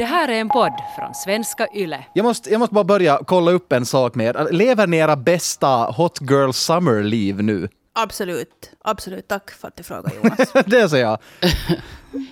Det här är en podd från svenska YLE. Jag måste, jag måste bara börja kolla upp en sak med er. Lever ni era bästa Hot Girl Summer-liv nu? Absolut. Absolut. Tack för att du frågar, Jonas. det säger jag.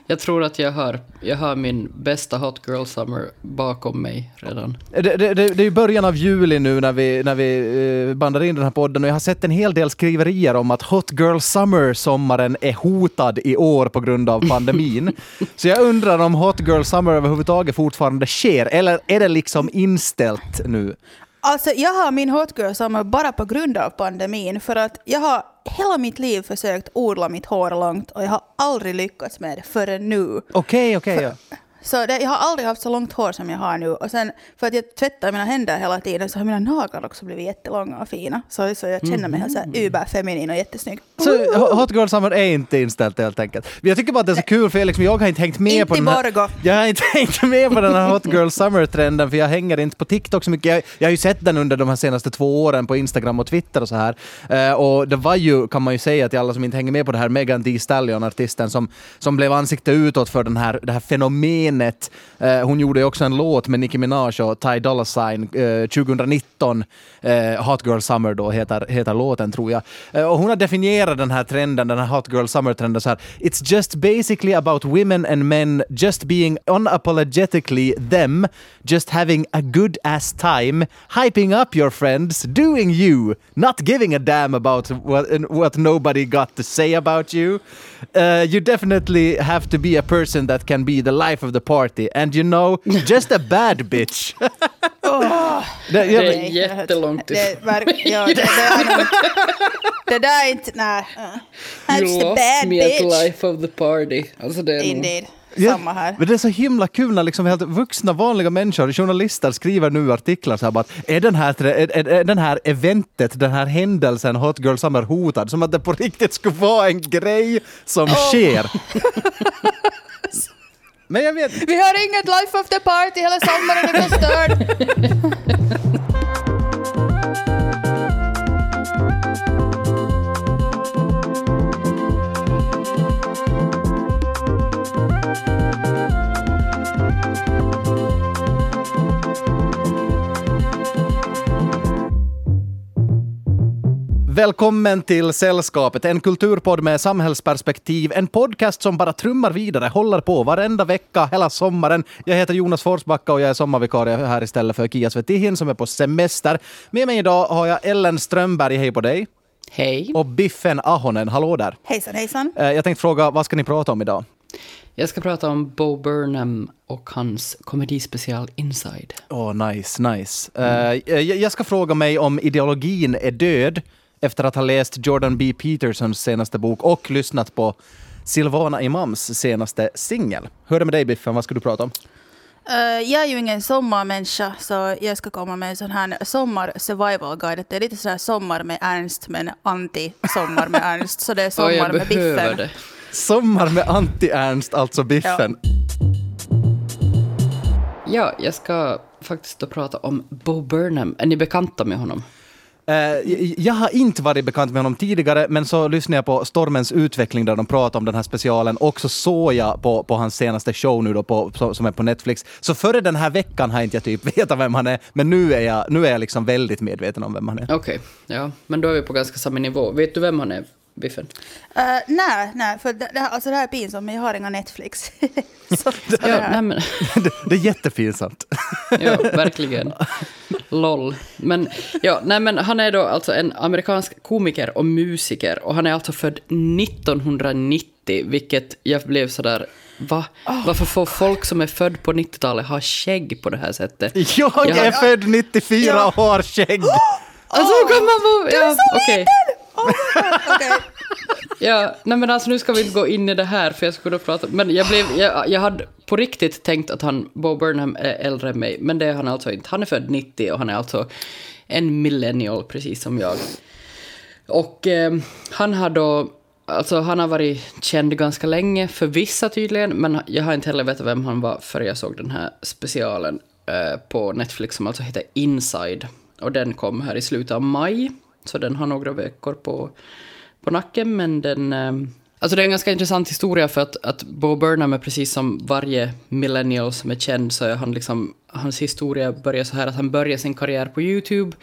Jag tror att jag har, jag har min bästa Hot Girl Summer bakom mig redan. Det, det, det, det är ju början av juli nu när vi, när vi eh, bandar in den här podden och jag har sett en hel del skriverier om att Hot Girl Summer-sommaren är hotad i år på grund av pandemin. Så jag undrar om Hot Girl Summer överhuvudtaget fortfarande sker, eller är det liksom inställt nu? Alltså, jag har min hot girl summer bara på grund av pandemin. För att jag har hela mitt liv försökt odla mitt hår långt och jag har aldrig lyckats med det förrän nu. Okej, okej. ja. Så det, jag har aldrig haft så långt hår som jag har nu. Och sen för att jag tvättar mina händer hela tiden så har mina naglar också blivit jättelånga och fina. Så, så jag känner mig så här überfeminin och jättesnygg. Så Ho- Hot Girl Summer är inte inställt helt enkelt. Jag tycker bara att det är så kul för jag, liksom, jag har inte hängt med Inte på den här... Borgå. Jag har inte hängt med på den här Hot Girl Summer-trenden för jag hänger inte på TikTok så mycket. Jag, jag har ju sett den under de här senaste två åren på Instagram och Twitter och så här. Eh, och det var ju, kan man ju säga till alla som inte hänger med på det här, Megan Thee Stallion, artisten som, som blev ansikte utåt för den här, det här fenomenet. Eh, hon gjorde ju också en låt med Nicki Minaj och Ty Dolla Sign eh, 2019. Eh, Hot Girl Summer då heter, heter låten tror jag. Eh, och hon har definierat den här trenden, den här Hot Girl Summer-trenden så här. It's just basically about women and men just being unapologetically them, just having a good ass time, hyping up your friends, doing you, not giving a damn about what, what nobody got to say about you. Uh, you definitely have to be a person that can be the life of the party and you know, just a bad bitch. det, jag, Det är jättelångt verk- ja, det, där är inte... Nej. A You lost bad me at bitch. life of the party. Alltså det är. Indeed. Ja, Samma här. Men det är så himla kul när liksom helt vuxna vanliga människor, journalister skriver nu artiklar så här bara att är den här, är, är, är den här eventet, den här händelsen Hot Girl Summer hotad? Som att det på riktigt skulle vara en grej som sker. Men jag vet, Vi har inget life of the party hela sommaren är förstörd. Välkommen till Sällskapet, en kulturpodd med samhällsperspektiv. En podcast som bara trummar vidare, håller på varenda vecka, hela sommaren. Jag heter Jonas Forsbacka och jag är sommarvikarie här istället för Kia Svetihin som är på semester. Med mig idag har jag Ellen Strömberg, hej på dig. Hej. Och Biffen Ahonen, hallå där. Hejsan hejsan. Eh, Jag tänkte fråga, vad ska ni prata om idag? Jag ska prata om Bo Burnham och hans komedispecial Inside. Åh, nice, nice. Eh, jag- jag ska fråga mig om ideologin är död efter att ha läst Jordan B. Petersons senaste bok och lyssnat på Silvana Imams senaste singel. Hur är det med dig Biffen, vad ska du prata om? Eh, jag är ju ingen sommarmänniska så jag ska komma med en sån här sommar-survival-guide. Det är lite så här sommar med Ernst men anti-sommar med Ernst. Så det är Ja, sommar jag med Biffen. det. Sommar med Anti-Ernst, alltså Biffen. Ja, jag ska faktiskt då prata om Bo Burnham. Är ni bekanta med honom? Eh, jag- har inte varit bekant med honom tidigare, men så lyssnade jag på Stormens utveckling där de pratade om den här specialen och så såg jag på, på hans senaste show nu då på, som- är på Netflix. Så före den här veckan har inte jag typ vetat vem han är, men nu är jag, nu är jag liksom väldigt medveten om vem han är. Okej, ja. Men då är vi på ganska samma nivå. Vet du vem han är, Biffen? Uh, nej, nej, för det, det, här- alltså det här är pinsamt men jag har inga Netflix. så, så det Ja, nej men... det, det är jättepinsamt. Ja, verkligen. LOL. Men, ja, nej, men han är då alltså en amerikansk komiker och musiker och han är alltså född 1990, vilket jag blev sådär, va? Varför får folk som är född på 90-talet ha skägg på det här sättet? Jag Ja. är född 94 Ja. och har skägg! Alltså hur kan man vara... Ja, Ja, nej men alltså nu ska vi inte gå in i det här för jag skulle prata, men jag blev, jag, jag hade på riktigt tänkt att han, Bo Burnham är äldre än mig, men det är han alltså inte. Han är född 90 och han är alltså en millennial precis som jag. Och eh, han har då, alltså han har varit känd ganska länge för vissa tydligen, men jag har inte heller vetat vem han var förrän jag såg den här specialen eh, på Netflix som alltså heter Inside. Och den kom här i slutet av maj, så den har några veckor på, på nacken, men den, eh, Alltså det är en ganska intressant historia för att, att Bo Burnham är precis som varje millennial som är känd så är han liksom, hans historia börjar så här att han börjar sin karriär på YouTube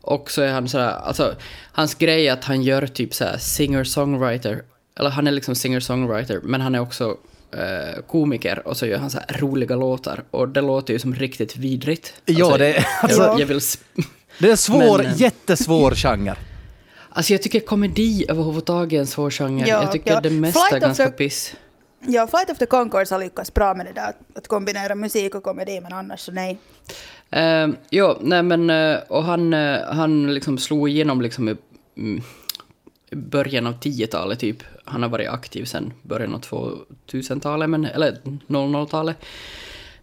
och så är han så här, alltså hans grej är att han gör typ så här singer-songwriter, eller han är liksom singer-songwriter men han är också eh, komiker och så gör han så här roliga låtar och det låter ju som riktigt vidrigt. Ja, Alltså, det- alltså- jag, jag vill... Det är en svår, Men, eh, jättesvår genre. Alltså jag tycker komedi överhuvudtaget är en svår genre. Ja, jag tycker ja. det mesta är Flight ganska the- piss. Ja, Flight of the Conchords har lyckats bra med det där, att- kombinera musik och komedi, men annars så nej. Uh, jo, nej men, eh, och han, eh, han liksom slog igenom liksom i mm, i början av 10-talet typ. Han har varit aktiv sedan början av 2000-talet, men, eller 00-talet.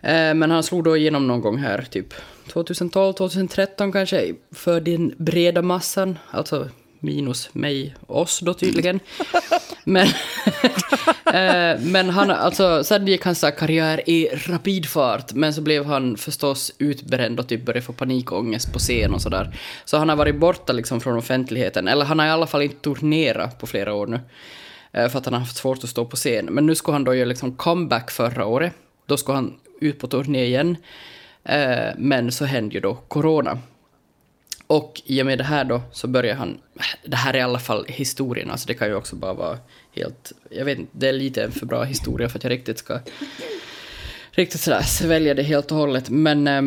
Eh, men han slog då igenom någon gång här, typ 2012, 2013 kanske, för den breda massan, alltså minus mig, oss då tydligen. men, eh, men han, alltså, sen gick hans karriär i rapid fart, men så blev han förstås utbränd och typ började få panikångest på scen och sådär. Så han har varit borta liksom från offentligheten, eller han har i alla fall inte turnerat på flera år nu. Eh, För att han har haft svårt att stå på scen. Men nu ska han då göra liksom comeback förra året. Då ska han ut på turné igen. Eh, men så hände ju då corona. Och i och med det här då så börjar han... Det här är i alla fall historien, alltså det kan ju också bara vara helt... Jag vet inte, det är lite en för bra historia för att jag riktigt ska... Riktigt sådär svälja det helt och hållet. Men... Eh,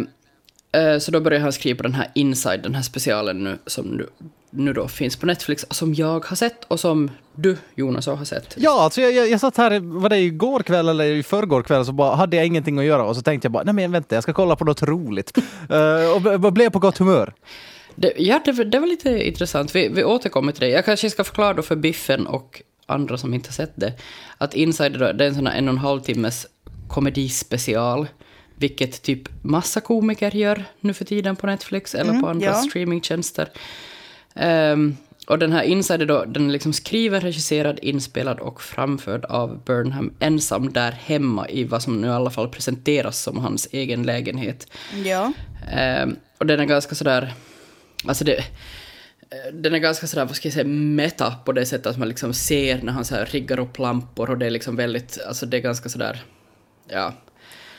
eh, så då börjar han skriva på den här Inside, den här specialen nu som nu, då finns på Netflix, som jag har sett och som du, Jonas, har sett. Ja, alltså jag, jag, jag satt här, var det igår kväll eller i förrgår kväll, så bara hade jag ingenting att göra och så tänkte jag bara, nej men vänta, jag ska kolla på något roligt. Eh, och b- b- blev på gott humör. Det, ja, det, var- det var lite intressant. Vi, vi återkommer till det. Jag kanske ska förklara då för Biffen och andra som inte har sett det, att Inside då, det är en sån här en och en halv timmes komedispecial, vilket typ massa komiker gör nu för tiden på Netflix eller på andra ja. streamingtjänster. Ehm, och den här Inside då, den är liksom skriven, regisserad, inspelad och framförd av Burnham ensam där hemma i vad som nu i alla fall presenteras som hans egen lägenhet. Ja. Ehm, och den är ganska sådär, alltså det, den är ganska sådär, vad ska jag säga, meta på det sättet att man liksom ser när han så här riggar upp lampor och det är liksom väldigt, alltså det är ganska sådär, ja.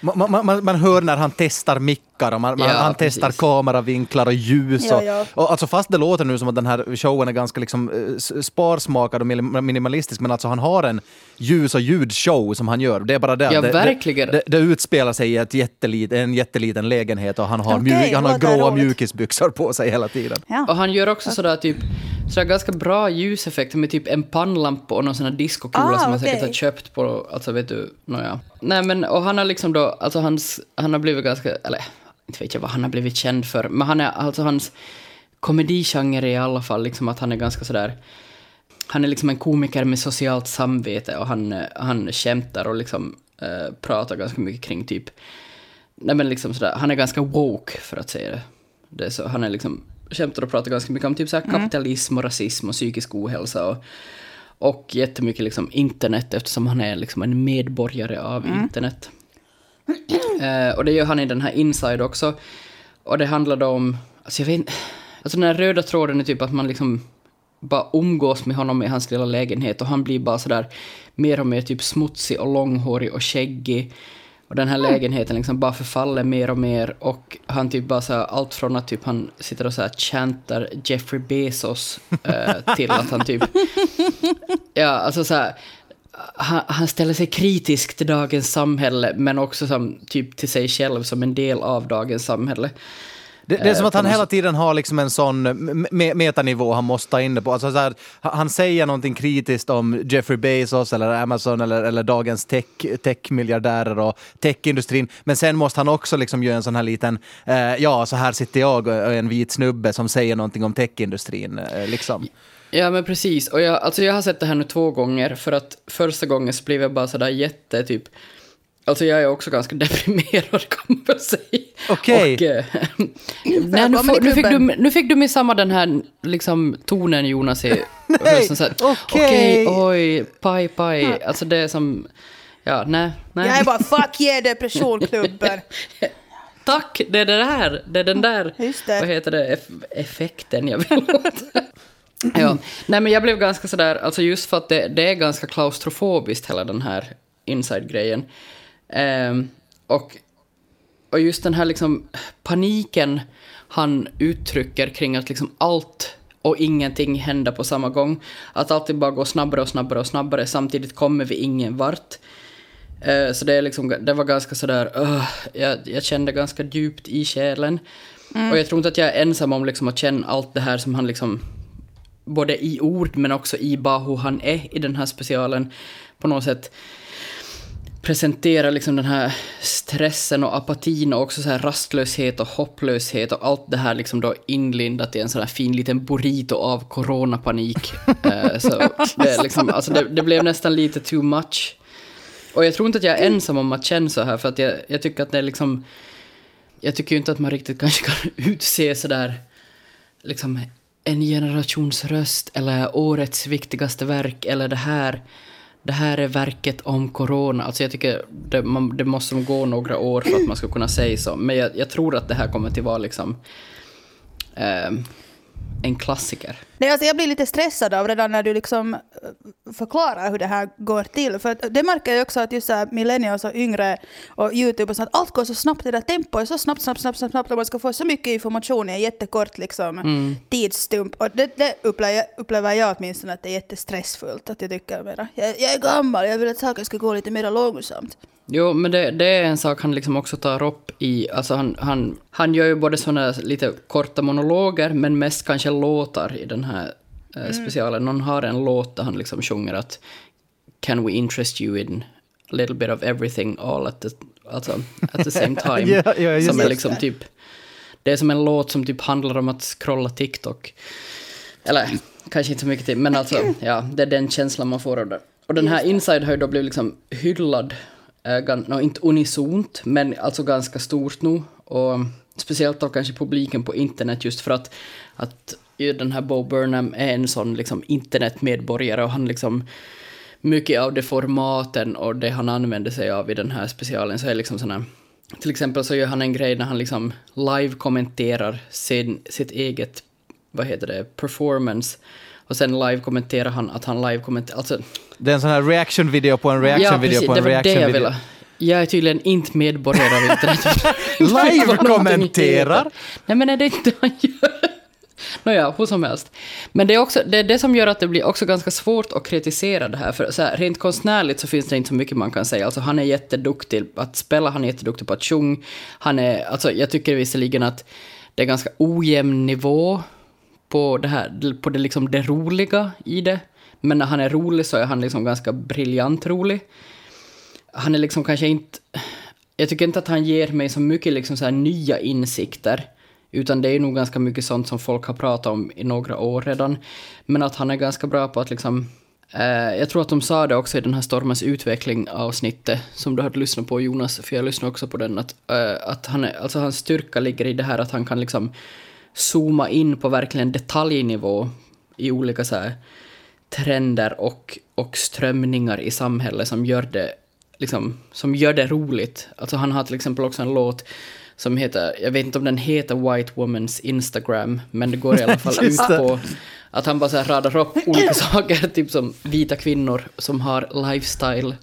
Man, man, man, man hör när han testar mickar och man, man, Ja, han precis. testar kameravinklar och ljus. Ja, och, ja. och alltså fast det låter nu som att den här showen är ganska liksom, eh, sparsmakad och minim- minimalistisk, men alltså han har en ljus och ljudshow som han gör. Det är bara det. Ja, det, verkligen. Det, det, det utspelar sig i ett jättelit, en jätteliten lägenhet och han har, Okej, mjuk, han har gråa mjukisbyxor på sig hela tiden. ja. Och han gör också sådär typ, sådär ganska bra ljuseffekter med typ en pannlampa och någon sån här discokula Ah, som han säkert okej. har köpt på, alltså vet du, nåja. Nej men, och han har liksom då, alltså hans, han har blivit ganska, eller inte vet jag vad han har blivit känd för, men han är, alltså hans komedigenre är i alla fall liksom att han är ganska sådär, han är liksom en komiker med socialt samvete och han, han skämtar och liksom eh, pratar ganska mycket kring typ, nej men liksom sådär, han är ganska woke för att säga det. det så, han är liksom, skämtar och pratar ganska mycket om typ såhär kapitalism och rasism och psykisk ohälsa och, och jättemycket liksom internet eftersom han är liksom en medborgare av internet. Eh, och det gör han i den här Inside också. Och det handlar då om, alltså jag vet inte, alltså den här röda tråden är typ att man liksom bara umgås med honom i hans lilla lägenhet och han blir bara sådär mer och mer typ smutsig och långhårig och skäggig. Och den här lägenheten liksom bara förfaller mer och mer och han typ bara så här, allt från att typ han sitter och så här chantar Jeffrey Bezos eh, till att han typ Ja, alltså så här, han, ställer sig kritisk till dagens samhälle men också som, typ till sig själv som en del av dagens samhälle. Det, det är som Eh, att han hela tiden har liksom en sån me- metanivå han måste ta in det på. Alltså så här, han säger någonting kritiskt om Jeffrey Bezos eller Amazon eller, eller dagens tech, techmiljardärer och techindustrin. Men sen måste han också liksom göra en sån här liten, eh, ja så här sitter jag och och en vit snubbe som säger någonting om techindustrin. Eh, liksom. Ja men precis, och jag, alltså jag har sett det här nu två gånger för att första gången så blev jag bara sådär jätte typ Alltså jag är också ganska deprimerad kan man väl säga. Okej. Och, eh, nej, nu, nu, fick du, nu fick du med samma den här liksom, tonen Jonas i rösten. okej. Okej, oj, paj, paj. Alltså det är som... Ja, nej, nej. Jag är bara fuck yeah depressionklubben. Tack, det är det här. Det är den där... Just det. Vad heter det? Eff- effekten jag vill åt. Ja. Nej, men jag blev ganska sådär, alltså just för att det, det är ganska klaustrofobiskt hela den här inside-grejen. Ehm, och, och just den här liksom paniken han uttrycker kring att liksom allt och ingenting händer på samma gång. Att alltid bara går snabbare och snabbare och snabbare, samtidigt kommer vi ingen vart. Eh, Så det, är liksom, det var ganska sådär, uh, jag, jag kände ganska djupt i själen. Och jag tror inte att jag är ensam om liksom att känna allt det här som han liksom, både i ord men också i bara hur han är i den här specialen, på något sätt presenterar liksom den här stressen och apatin och också så här rastlöshet och hopplöshet och allt det här liksom då inlindat i en sån här fin liten burrito av coronapanik. Eh, så det, är liksom, alltså det, det blev nästan lite too much. Och jag tror inte att jag är ensam om att känna så här, för att jag, jag tycker att det är liksom... Jag tycker ju inte att man riktigt kanske kan utse sådär liksom en generations röst eller årets viktigaste verk eller det här det här är verket om corona. Alltså jag tycker det, man, det måste gå några år för att man ska kunna säga så. Men jag, jag tror att det här kommer till vara liksom eh, en klassiker. Nej, alltså jag blir lite stressad av redan när du liksom eh, förklarar hur det här går till. För det märker jag också att just så millennials och yngre och Youtube och sånt, allt går så snabbt, det där tempot är så snabbt, snabbt, snabbt, snabbt, snabbt och man ska få så mycket information i en jättekort liksom, tidsstump. Och det, det upplever, upplever jag åtminstone att det är jättestressfullt. Att jag tycker mera, jag, jag är gammal, jag vill att saker ska gå lite mer långsamt. Jo, men det, det är en sak han liksom också tar upp i... Alltså han, han, han gör ju både såna lite korta monologer, men mest kanske låtar i den här eh, specialen. Han har en låt där han liksom sjunger att Can we interest you in a little bit of everything all at the, alltså, at the same time? Ja, just som är liksom typ... Det är som en låt som typ handlar om att scrolla TikTok. Eller kanske inte så mycket till, men alltså ja, det är den känslan man får av det. Och den här Inside har ju då blivit liksom hyllad, Eh, no, inte unisont, men alltså ganska stort nu. Och speciellt av kanske publiken på internet just för att, att den här Bo Burnham är en sån liksom internetmedborgare och han liksom mycket av de formaten och det han använder sig av i den här specialen så är liksom såna till exempel så gör han en grej när han liksom live-kommenterar sin, sitt eget, vad heter det, performance. Och sen live-kommenterar han att han live-kommenterar, alltså... Det är en sån här reaction-video på en reaction-video precis, på det en var det jag ville. Jag är tydligen inte medborgare av internet. Live-kommenterar? Nej men är det inte han gör? Nåja, hur som helst. Men det är också det, är det som gör att det blir också ganska svårt att kritisera det här. För så här, rent konstnärligt så finns det inte så mycket man kan säga. Alltså han är jätteduktig att spela, han är jätteduktig på att sjunga. Han är, alltså jag tycker visserligen att det är ganska ojämn nivå på det här, på det liksom det roliga i det. Men när han är rolig så är han liksom ganska briljant rolig. Han är liksom kanske inte... Jag tycker inte att han ger mig så mycket liksom så här nya insikter. Utan det är nog ganska mycket sånt som folk har pratat om i några år redan. Men att han är ganska bra på att liksom... Eh, jag tror att de sa det också i den här Stormens utveckling-avsnittet som du hade lyssnat på Jonas, för jag lyssnade också på den, att, eh, att han är, alltså hans styrka ligger i det här att han kan liksom zooma in på verkligen detaljnivå i olika så här trender och, och strömningar i samhället som gör det liksom, som gör det roligt. Alltså han har till exempel också en låt som heter, jag vet inte om den heter White Woman's Instagram, men det går i alla fall ut på att han bara så här radar upp olika saker, typ som vita kvinnor som har lifestyle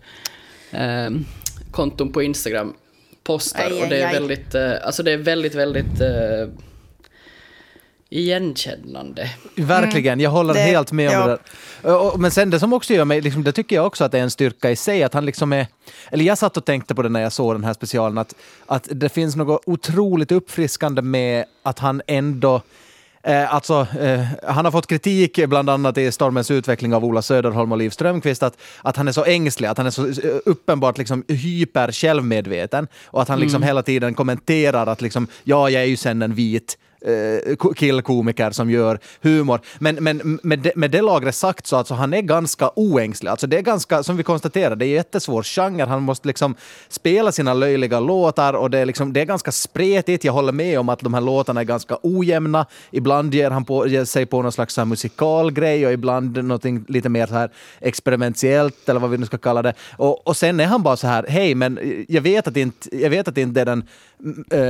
ehm, konton på Instagram postar Aj, och det aj, är aj. väldigt, eh, alltså det är väldigt, väldigt eh, igenkännande. Verkligen, jag håller Det- helt med om ja. det där. Men sen det som också gör mig, liksom, det tycker jag också att det är en styrka i sig, att han liksom är... Eller jag satt och tänkte på det när jag såg den här specialen, att, att det finns något otroligt uppfriskande med att han ändå Eh, alltså, eh, han har fått kritik bland annat i Stormens utveckling av Ola Söderholm och Liv Strömquist att, att han är så ängslig, att han är så eh, uppenbart liksom, hyper självmedveten och att han liksom hela tiden kommenterar att liksom, ja, jag är ju sen en vit eh, killkomiker som gör humor. Men, men med, det, med det lagret sagt så alltså han är ganska oängslig. Alltså det är ganska, som vi konstaterade, det är en jättesvår genre. Han måste liksom spela sina löjliga låtar och det är, liksom, det är ganska spretigt. Jag håller med om att de här låtarna är ganska ojämna. Ibland ger han på, ger sig på någon slags så musikalgrej och ibland någonting lite mer så här experimentellt eller vad vi nu ska kalla det. Och, och sen är han bara så här, hej, men jag vet att inte, jag vet att inte det är den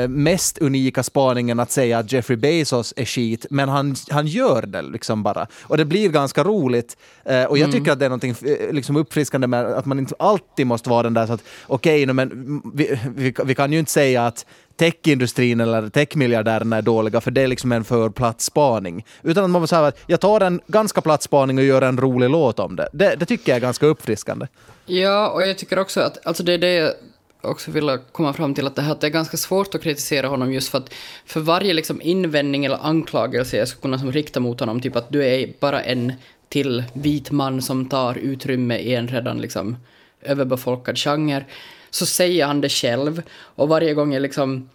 mest unika spaningen att säga att Jeffrey Bezos är skit, men han, han gör det liksom bara. Och det blir ganska roligt. Eh, och jag tycker att det är något liksom uppfriskande med att man inte alltid måste vara den där så att okej, okay, men vi, vi, vi kan ju inte säga att techindustrin eller techmiljardärerna är dåliga, för det är liksom en för platt spaning. Utan att man säga att jag tar en ganska platt spaning och gör en rolig låt om det. Det, det tycker jag är ganska uppfriskande. Ja, och jag tycker också att alltså det är det också vilja komma fram till, att det, här, att det är ganska svårt att kritisera honom just för att för varje liksom invändning eller anklagelse jag skulle kunna som rikta mot honom, typ att du är bara en till vit man som tar utrymme i en redan liksom överbefolkad genre, så säger han det själv. Och varje gång jag liksom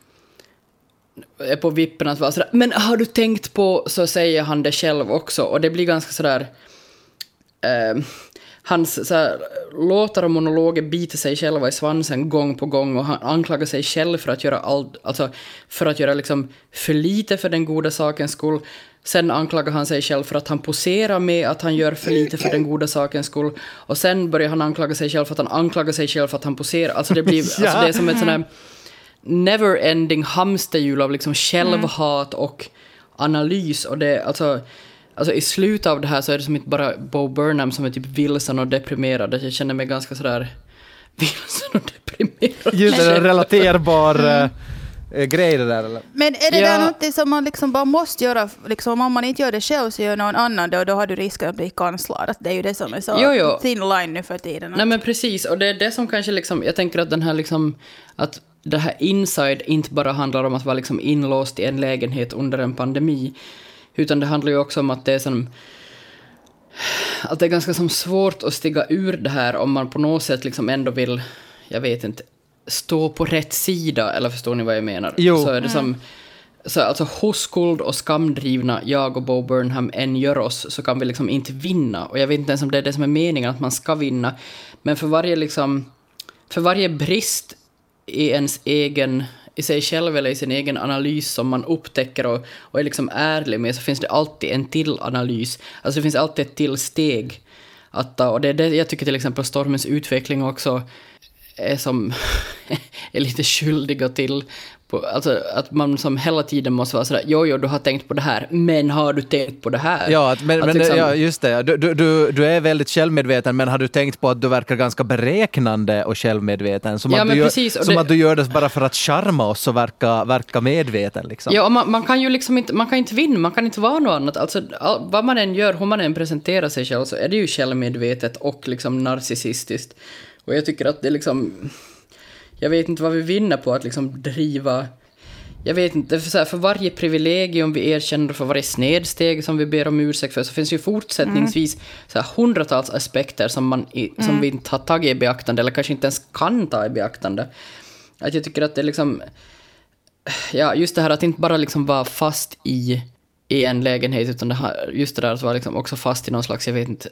är på vippen att vara sådär, men har du tänkt på, så säger han det själv också. Och det blir ganska sådär... Eh, hans såhär, låtar och monologer biter sig själva i svansen gång på gång och han anklagar sig själv för att göra allt, alltså för att göra liksom för lite för den goda sakens skull. Sen anklagar han sig själv för att han poserar med att han gör för lite för den goda sakens skull. Och sen börjar han anklaga sig själv för att han anklagar sig själv för att han poserar. Alltså det blir, Ja. alltså det är som ett sånt här never-ending hamsterhjul av liksom självhat och analys. Och det, alltså, alltså i slutet av det här så är det som inte bara Bo Burnham som är typ vilsen och deprimerad. Jag känner mig ganska sådär vilsen och deprimerad. Just det, en relaterbar eh, grej det där. Eller? Men är det Ja. där någonting som man liksom bara måste göra? Liksom, om man inte gör det själv så gör någon annan det och då har du risken att bli kanslad. Det är ju det som är så Jo, jo. thin line nu för tiden. Nej men precis, och det är det som kanske liksom, jag tänker att den här liksom, att det här inside inte bara handlar om att vara liksom inlåst i en lägenhet under en pandemi, utan det handlar ju också om att det är som, att det är ganska som svårt att stiga ur det här om man på något sätt liksom ändå vill, jag vet inte, stå på rätt sida, eller förstår ni vad jag menar? Jo. Så är det som, så alltså hur skuld och skamdrivna jag och Bo Burnham än gör oss så kan vi liksom inte vinna. Och jag vet inte ens om det är det som är meningen, att man ska vinna. Men för varje liksom, för varje brist i ens egen, i sig själv eller i sin egen analys som man upptäcker och, och är liksom ärlig med så finns det alltid en till analys. Alltså det finns alltid ett till steg att ta. Och det är det jag tycker till exempel Stormens utveckling också är som är lite skyldiga till. Alltså att man som hela tiden måste vara sådär, jo, jo, du har tänkt på det här, men har du tänkt på det här? Ja, att, men, Att men, liksom- ja, just det. Du, du, du, är väldigt självmedveten, men har du tänkt på att du verkar ganska beräknande och självmedveten? Som, Ja, att, du gör, precis, och som det- att du gör det bara för att charma oss och verka, verka medveten. Liksom. Ja, och man, man kan ju liksom inte, man kan inte vinna, man kan inte vara något annat. Alltså, all, vad man än gör, hur man än presenterar sig själv, så är det ju självmedvetet och liksom narcissistiskt. Och jag tycker att det liksom... Jag vet inte vad vi vinner på att liksom driva... Jag vet inte, för, så här, för varje privilegium vi erkänner för varje snedsteg som vi ber om ursäkt för så finns ju fortsättningsvis så här, hundratals aspekter som, man i, som vi inte har tagit i beaktande eller kanske inte ens kan ta i beaktande. Att jag tycker att det liksom ja, just det här att inte bara liksom vara fast i, i en lägenhet, utan det här, just det där att vara liksom också fast i någon slags, jag vet inte,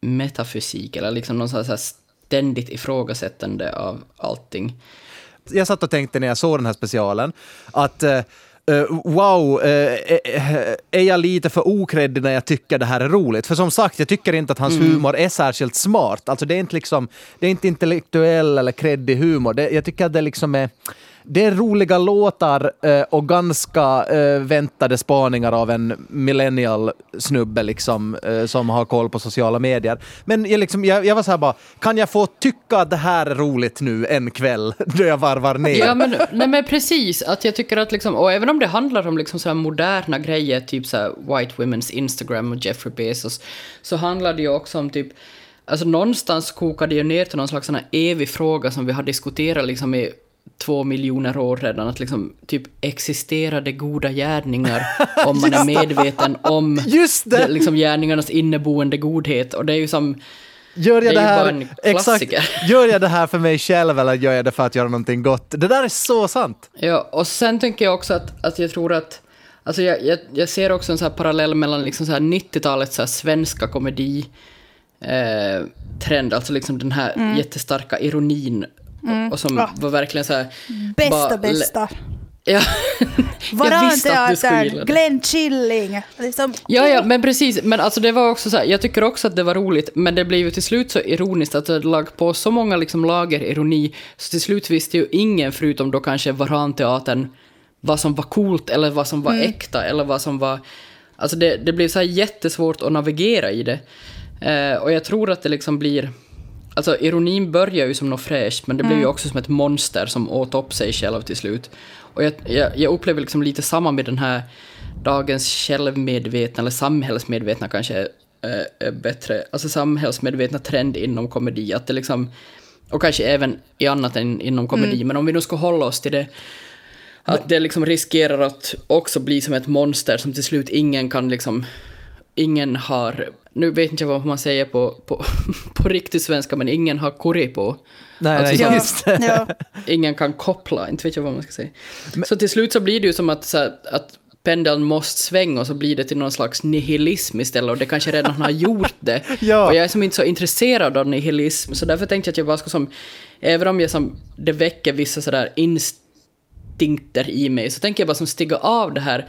metafysik eller liksom någon sån här ständigt ifrågasättande av allting. jag satt och tänkte när jag såg den här specialen att eh, wow, eh, är jag lite för okreddig när jag tycker det här är roligt? För som sagt, jag tycker inte att hans humor är särskilt smart. Alltså det är inte liksom, det är inte intellektuell eller kreddig humor. Det, jag tycker att det liksom är det är roliga låtar eh, och ganska eh, väntade spaningar av en millennial snubbe liksom, eh, som har koll på sociala medier. Men jag, liksom, jag, jag var så här bara, kan jag få tycka att det här är roligt nu en kväll då jag varvar ner? Ja, men, nej, men precis. Att jag tycker att liksom, och även om det handlar om liksom så här moderna grejer, typ så här White Women's Instagram och Jeffrey Bezos, så handlar det ju också om typ Alltså någonstans kokar det ju ner till någon slags sån här evig fråga som vi har diskuterat liksom i två miljoner år redan, att liksom typ existerar det goda gärningar om man är medveten om Just det! liksom gärningarnas inneboende godhet. Och det är ju som... Gör jag Det det, här, exakt, gör jag det här för mig själv eller gör jag det för att göra någonting gott? Det där är så sant! Ja, och sen tänker jag också att, att jag tror att... Alltså jag, jag, jag ser också en så parallell mellan liksom så här 90-talets så här svenska komedi eh, trend, alltså liksom den här jättestarka ironin och som Ja. var verkligen så här... Bästa, bara bästa. Ja. Jag visste att du skulle gilla det. Glenn Killing. Liksom, Ja, ja, men precis. Men alltså det var också så här, jag tycker också att det var roligt, men det blev ju till slut så ironiskt att det lagt på så många liksom lager ironi, så till slut visste ju ingen, förutom då kanske Varanteatern, vad som var coolt eller vad som var äkta eller vad som var... Alltså det, det blev så här jättesvårt att navigera i det. Eh, och jag tror att det liksom blir... Alltså ironin börjar ju som något fräscht, men det blir ju också som ett monster som åt upp sig själv till slut. Och jag, jag, jag upplever liksom lite samma med den här dagens självmedvetna, eller samhällsmedvetna kanske är, är, är bättre, alltså samhällsmedvetna trend inom komedi, att det liksom, och kanske även i annat än inom komedi, men om vi nu ska hålla oss till det, att det liksom riskerar att också bli som ett monster som till slut ingen kan liksom, ingen har, nu vet inte jag vad man säger på, på, på riktig svenska, men ingen har kurri på. Nej, Alltså, nej, just ja. ingen kan koppla, inte vet jag vad man ska säga. Så till slut så blir det ju som att, så här, att pendeln måste svänga och så blir det till någon slags nihilism istället och det kanske redan har gjort det. Ja. Och jag är som inte så intresserad av nihilism så därför tänkte jag att jag bara ska som, även om jag som, det väcker vissa sådär instinkter i mig så tänker jag bara som stiga av det här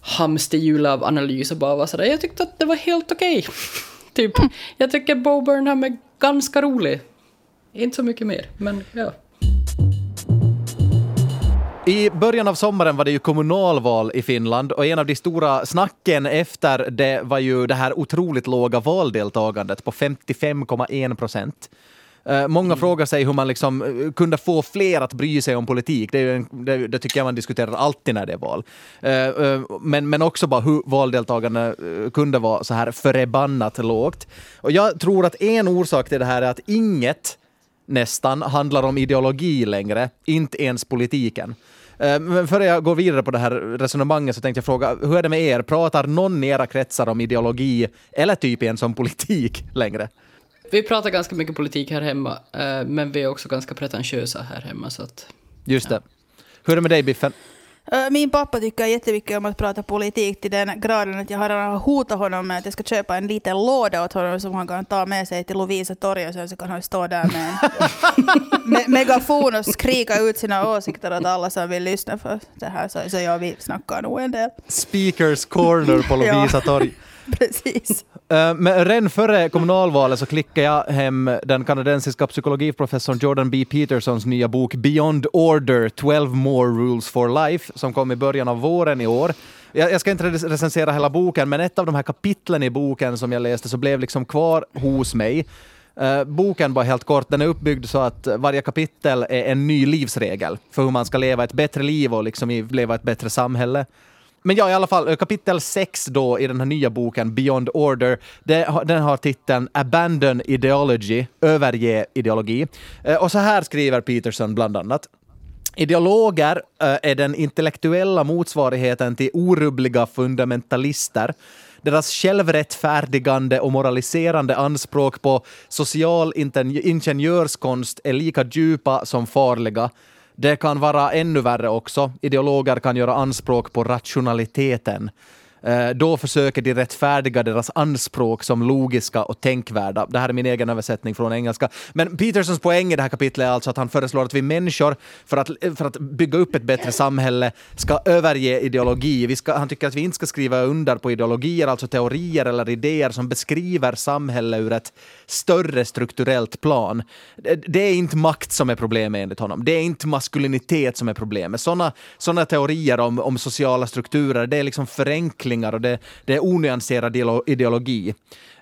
hamsterhjulet av analys och bara vara sådär, jag tyckte att det var helt okej. typ, jag tycker Bo Burnham är ganska rolig. Inte så mycket mer, men ja. I början av sommaren var det ju kommunalval i Finland och en av de stora snacken efter det var ju det här otroligt låga valdeltagandet på 55,1 procent. Eh, Många frågar sig hur man liksom eh, kunde få fler att bry sig om politik. Det, en, det, det tycker jag man diskuterar alltid när det är val. Eh, Men, men också bara hur valdeltagandet eh, kunde vara så här förbannat lågt. Och jag tror att en orsak till det här är att inget nästan handlar om ideologi längre, inte ens politiken. Men före jag går vidare på det här resonemanget så tänkte jag fråga, hur är det med er? Pratar någon i era kretsar om ideologi eller typ ens om politik längre? Vi pratar ganska mycket politik här hemma, eh, men vi är också ganska pretentiösa här hemma. Så att, Just det. Hur är det med dig Biffen? Min pappa tycker jättemycket om att prata politik till den graden att jag har hotat honom med att jag ska köpa en liten låda åt honom som han kan ta med sig till Lovisa torg och sen så kan han stå där med en me- megafon och skrika ut sina åsikter åt alla som vill lyssna för det här. Så, så ja, vi snackar nog en del. Speakers corner på. Lovisa torg. Precis. Eh, men redan före kommunalvalet så klickade jag hem den kanadensiska psykologiprofessorn Jordan B. Petersons nya bok Beyond Order 12 More Rules for Life som kom i början av våren i år. Jag, ska inte recensera hela boken, men ett av de här kapitlen i boken som jag läste så blev liksom kvar hos mig. Eh, boken, bara helt kort, den är uppbyggd så att varje kapitel är en ny livsregel för hur man ska leva ett bättre liv och liksom i- leva ett bättre samhälle. Men ja, i alla fall, eh, kapitel 6 då i den här nya boken Beyond Order, det, den har titeln Abandon Ideology, överge ideologi. Eh, och så här skriver Peterson bland annat. Ideologer eh, är den intellektuella motsvarigheten till orubbliga fundamentalister. Deras självrättfärdigande och moraliserande anspråk på social ingenjörskonst är lika djupa som farliga. Det kan vara ännu värre också. Ideologer kan göra anspråk på rationaliteten. Eh, då försöker de rättfärdiga deras anspråk som logiska och tänkvärda. Det här är min egen översättning från engelska. Men Petersons poäng i det här kapitlet är alltså att han föreslår att vi människor, för att, för att bygga upp ett bättre samhälle, ska överge ideologi. Vi ska, han tycker att vi inte ska skriva under på ideologier, alltså teorier eller idéer som beskriver samhället ur ett större strukturellt plan. Det, det är inte makt som är problemet enligt honom. Det är inte maskulinitet som är problemet. Sådana såna teorier om, om sociala strukturer, det är liksom förenklingar och det, det är onyanserad ideolo- ideologi.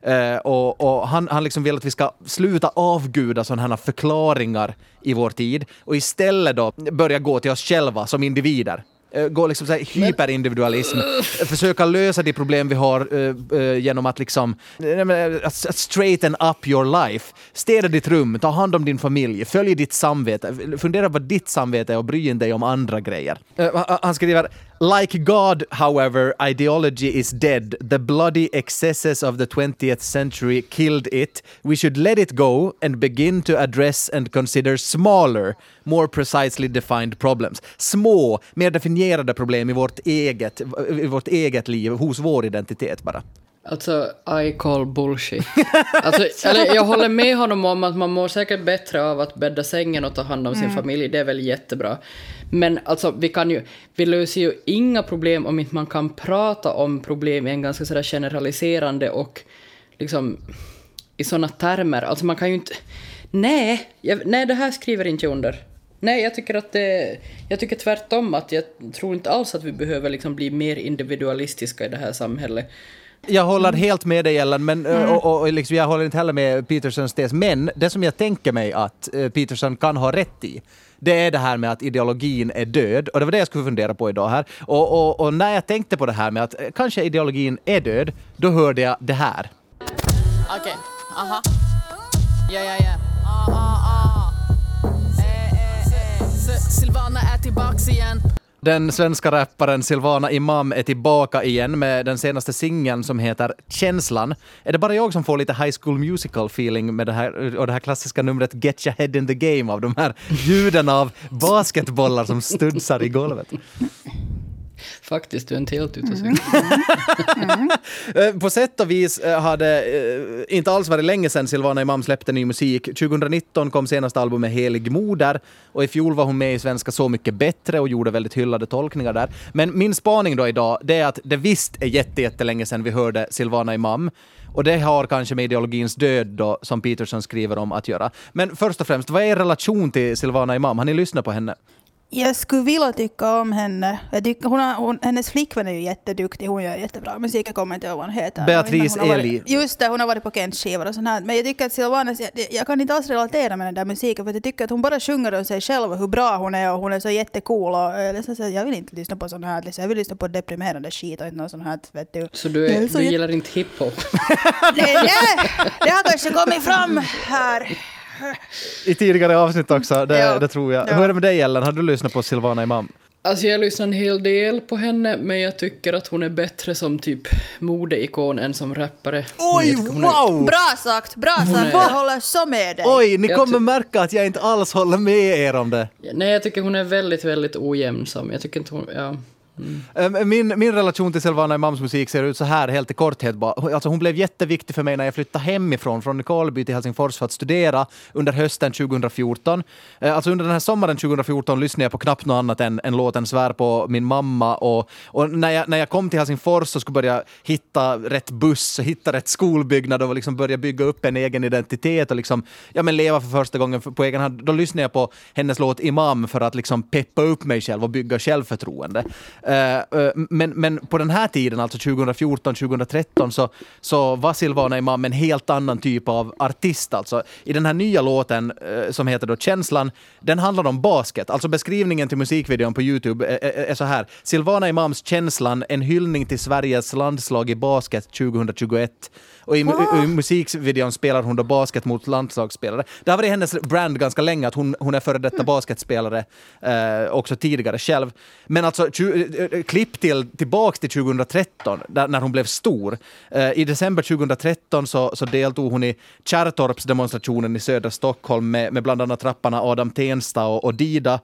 Eh, och, och han, han liksom vill att vi ska sluta avguda sådana här förklaringar i vår tid och istället då börja gå till oss själva som individer. Eh, Gå liksom så hyperindividualism, försöka lösa de problem vi har eh, eh, genom att liksom att straighten up your life. Städa ditt rum, ta hand om din familj, följ ditt samvete, fundera vad ditt samvete är och bry dig om andra grejer. Eh, Han skriver Like God, however, ideology is dead. The bloody excesses of the 20th century killed it. We should let it go and begin to address and consider smaller, more precisely defined problems. Små, mer definierade problem i vårt eget, i vårt eget liv, hos vår identitet bara. Alltså, I call bullshit. Alltså, eller, jag håller med honom om att man mår säkert bättre av att bädda sängen och ta hand om sin familj, det är väl jättebra. Men alltså, vi, kan ju, vi löser ju inga problem om inte man kan prata om problem i en ganska sådär generaliserande och liksom i sådana termer. Alltså man kan ju inte... Nej, jag, nej, det här skriver inte jag under. Nej, jag tycker att det... Jag tycker tvärtom att jag tror inte alls att vi behöver liksom bli mer individualistiska i det här samhället. Jag håller helt med dig Ellen, men, och, och, och liksom, jag håller inte heller med Petersons tes. Men det som jag tänker mig att uh, Peterson kan ha rätt i, det är det här med att ideologin är död. Och det var det jag skulle fundera på idag här. Och, och, och när jag tänkte på det här med att eh, kanske ideologin är död, då hörde jag det här. Okej, aha. Ja, ja, ja. Ah, ah, ah. Eh, eh, eh. Silvana är tillbaks igen. Den svenska rapparen Silvana Imam är tillbaka igen med den senaste singeln som heter Känslan. Är det bara jag som får lite High School Musical-feeling med det här, och det här klassiska numret Get your head in the game av de här ljuden av basketbollar som studsar i golvet? Faktiskt, du är inte helt ute och cyklar. Eh, På sätt och vis eh, har det eh, inte alls varit länge sedan Silvana Imam släppte ny musik. 2019 kom senaste albumet Helig Moder och i fjol var hon med i svenska Så mycket bättre och gjorde väldigt hyllade tolkningar där. Men min spaning då idag, det är att det visst är jätte, jättelänge sedan vi hörde Silvana Imam. Och det har kanske med ideologins död då, som Peterson skriver om, att göra. Men först och främst, vad är er relation till Silvana Imam? Har ni lyssnat på henne? Jag skulle vilja tycka om henne. Jag tycker, hon har, hon, hennes flickvän är ju jätteduktig, hon gör jättebra musik. Jag kommer inte ihåg vad hon heter. Beatrice hon varit- Eli. Just det, hon har varit på Kents skivor och sånt här. Men jag tycker att Silvana, jag, jag kan inte alls relatera med den där musiken för att jag tycker att hon bara sjunger om sig själv och hur bra hon är och hon är så jättecool. Och, eller så, så, jag vill inte lyssna på sån här, liksom. jag vill lyssna på deprimerande skit och inte något sånt här, vet du. Så du, är, är så du gillar inte hiphop? Nej, nej, det har kanske kommit fram här. I tidigare avsnitt också, det, Ja. det tror jag. Ja. Hur är det med dig Ellen? Har du lyssnat på Silvana Imam? Alltså jag lyssnar en hel del på henne, men jag tycker att hon är bättre som typ modeikon än som rappare. Oj, tycker hon är- wow! Bra sagt, bra sagt. Jag håller så med dig. Oj, ni Jag kommer märka att jag inte alls håller med er om det. Nej, jag tycker hon är väldigt, väldigt ojämnsam. Jag tycker inte hon... Ja. Mm. Ehm, min, min relation till Silvana Imams musik ser ut så här helt i korthet. bara. Alltså hon blev jätteviktig för mig när jag flyttade hemifrån från Karlby till Helsingfors för att studera under hösten 2014. Ehm, alltså under den här sommaren 2014 lyssnade jag på knappt något annat än, än låten Svär på min mamma. Och, och när, jag, när jag kom till Helsingfors och skulle börja hitta rätt buss och hitta rätt skolbyggnad och liksom börja bygga upp en egen identitet och liksom, ja, men leva för första gången på egen hand, då lyssnade jag på hennes låt Imam för att liksom peppa upp mig själv och bygga självförtroende. Eh, eh, men, men på den här tiden, alltså 2014, 2013, så, så var Silvana Imam en helt annan typ av artist. Alltså. I den här nya låten eh, som heter då Känslan, den handlar om basket. Alltså beskrivningen till musikvideon på Youtube är, är så här. Silvana Imams Känslan, en hyllning till Sveriges landslag i basket 2021. Och i, i, i musikvideon spelar hon då basket mot landslagsspelare. Det har varit hennes brand ganska länge, att hon, hon är före detta basketspelare eh, också tidigare själv. Men alltså, tju- eh, klipp till, tillbaks till 2013, där, när hon blev stor. Eh, I december 2013 så, så deltog hon i Kärrtorpsdemonstrationen i södra Stockholm med, med bland annat rapparna Adam Tensta och, och Dida.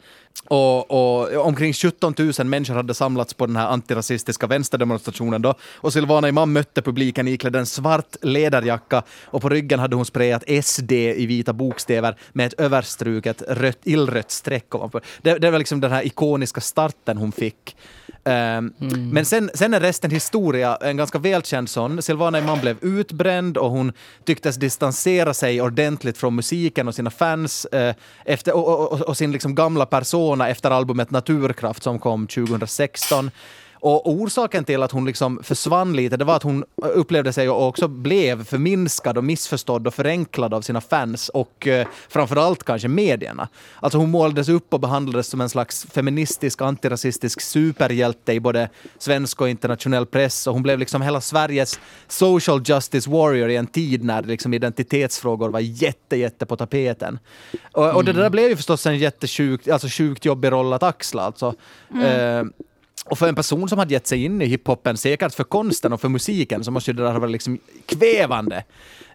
Och, och omkring 17 000 människor hade samlats på den här antirasistiska vänsterdemonstrationen då. Och Silvana Imam mötte publiken iklädd en svart ledarjacka och på ryggen hade hon sprayat SD i vita bokstäver med ett överstruket rött, illrött streck ovanför. Det, det var liksom den här ikoniska starten hon fick. Ehm, Men sen, sen är resten historia, en ganska välkänd sån. Silvana Imam blev utbränd och hon tycktes distansera sig ordentligt från musiken och sina fans eh, efter, och, och, och, och sin liksom gamla persona efter albumet Naturkraft som kom 2016. Och orsaken till att hon liksom försvann lite, det var att hon upplevde sig och också blev förminskad och missförstådd och förenklad av sina fans och eh, framförallt kanske medierna. Alltså hon målades upp och behandlades som en slags feministisk, antirasistisk superhjälte i både svensk och internationell press och hon blev liksom hela Sveriges social justice warrior i en tid när liksom identitetsfrågor var jätte, jätte på tapeten. Och, och det där blev ju förstås en jättesjukt, alltså sjukt jobbig roll att axla. Alltså. Eh, och för en person som hade gett sig in i hiphopen, säkert för konsten och för musiken, så måste ju det där ha varit liksom kvävande.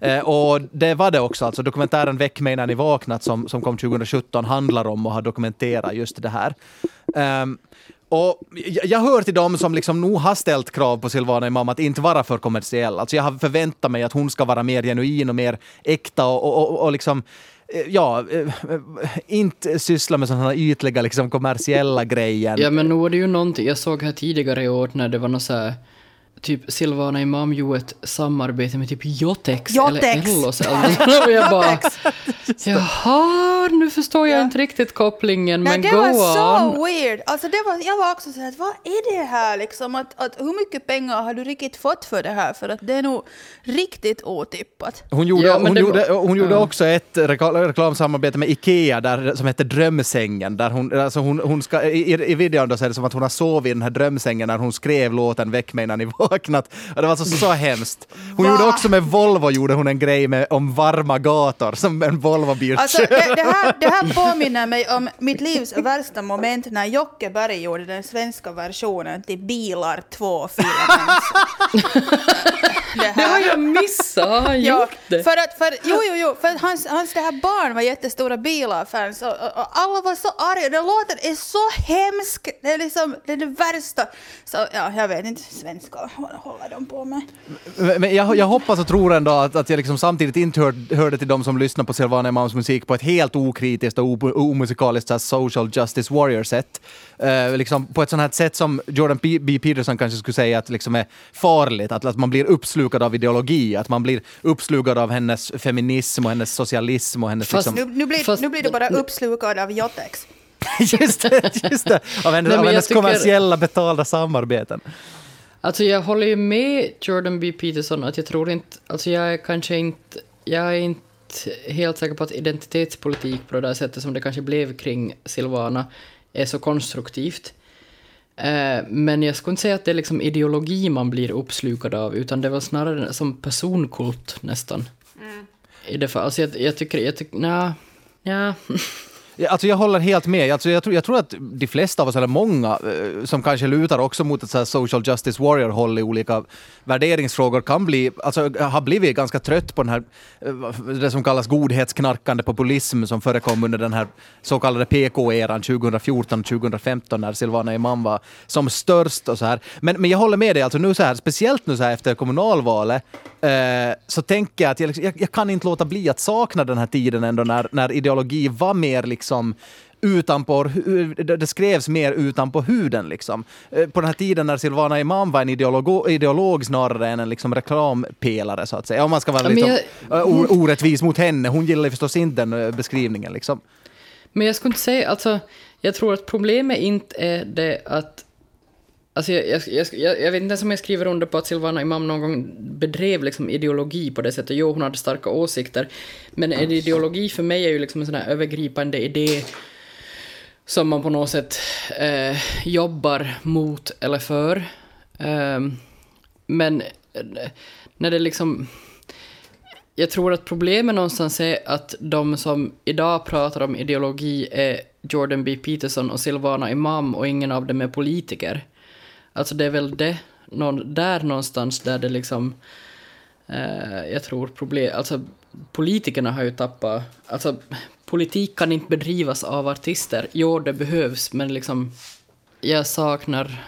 Eh, och det var det också. Alltså dokumentären Väck mig när ni vaknat som, som kom 2017 handlar om och har dokumenterat just det här. Um, Och jag, jag hör till dem som liksom nog har ställt krav på Silvana Imam att inte vara för kommersiell. Alltså jag har förväntat mig att hon ska vara mer genuin och mer äkta och, och, och, och liksom Eh, ja, eh, inte syssla med sådana ytliga liksom kommersiella grejer. Ja, men nu är det ju någonting. Jag såg här tidigare i år när det var något så här typ Silvana Imam gjorde ett samarbete med typ Jotex, Jotex. eller Ellos jag bara, jaha, nu förstår jag Ja. inte riktigt kopplingen, Nej, men det go var on. så weird. Alltså det var, jag var också så här, att vad är det här liksom? Att, att, hur mycket pengar har du riktigt fått för det här? För att det är nog riktigt otippat. Hon gjorde, Ja, hon det gjorde, var- hon gjorde ja. också ett rekla- reklamsamarbete med Ikea där, som hette Drömsängen. Där hon, alltså hon, hon ska, i, I videon då så är det som att hon har sovit i den här drömsängen när hon skrev låten Väck mig när ni vaknat. Det var så, så hemskt. Hon Va? gjorde också med Volvo gjorde hon en grej med, om varma gator som en Volvo-bil Alltså det, det, här, det här påminner mig om mitt livs värsta moment när Jocke Berg gjorde den svenska versionen till Bilar 2-filmen. det Det har jag missat, har han Ja, gjort det? för att, för, jo, jo, jo, för att hans, hans det här barn var jättestora bilar-fans och, och, och alla var så arga. Den låten är så hemsk. Det är liksom det, är det värsta. Så ja, jag vet inte, svenska, vad håller de på med? Men jag, jag hoppas och tror ändå att, att jag liksom samtidigt inte hör, hörde till de som lyssnar på Silvana Imams musik på ett helt okritiskt och omusikaliskt här social justice warrior-sätt. Eh, liksom på ett sånt här sätt som Jordan P. B. Peterson kanske skulle säga att liksom är farligt, att, att man blir uppslukad av ideologi, att man blir uppslukad av hennes feminism och hennes socialism och hennes... Fast- liksom, Nu, nu, blir, Fast- nu blir du bara uppslukad av Jotex. just det, just det, av hennes, Nej, av hennes tycker- kommersiella betalda samarbeten. Alltså jag håller ju med Jordan B. Peterson att jag tror inte, alltså jag är kanske inte, jag är inte helt säker på att identitetspolitik på det där sättet som det kanske blev kring Silvana är så konstruktivt. Eh, Men jag skulle inte säga att det är liksom ideologi man blir uppslukad av, utan det väl snarare som personkult nästan. I det fall. Alltså jag, jag tycker, jag tycker, nja, ja. Alltså jag håller helt med. Alltså jag, tror, jag tror att de flesta av oss, eller många, eh, som kanske lutar också mot ett så här social justice warrior-håll i olika värderingsfrågor, kan bli, alltså, har blivit ganska trött på den här, eh, det som kallas godhetsknarkande populism som förekom under den här så kallade PK-eran 2014-2015 när Silvana Imam var som störst och så här. Men, men jag håller med dig, alltså nu så här, speciellt nu så här efter kommunalvalet, eh, så tänker jag att jag, liksom, jag, jag kan inte låta bli att sakna den här tiden ändå när, när ideologi var mer liksom utanpå, det skrevs mer utanpå huden liksom. Eh, På den här tiden när Silvana Imam var en ideolog, ideolog snarare än en liksom reklampelare så att säga. Om man ska vara Ja, liksom, jag- eh, orättvis mot henne. Hon gillar förstås inte den beskrivningen liksom. Men jag skulle inte säga, alltså, jag tror att problemet inte är det att Alltså jag, jag, jag, jag vet inte ens om jag skriver under på att Silvana Imam någon gång bedrev liksom ideologi på det sättet. Jo, hon hade starka åsikter. Men en ideologi för mig är ju liksom en sån här övergripande idé som man på något sätt eh, jobbar mot eller för. Ehm, men eh, när det liksom... Jag tror att problemet någonstans är att de som idag pratar om ideologi är Jordan B. Peterson och Silvana Imam och ingen av dem är politiker. Alltså det är väl det, någon, där någonstans där det liksom... Eh, jag tror problem... Alltså politikerna har ju tappat... Alltså politik kan inte bedrivas av artister. Jo, det behövs, men liksom... Jag saknar...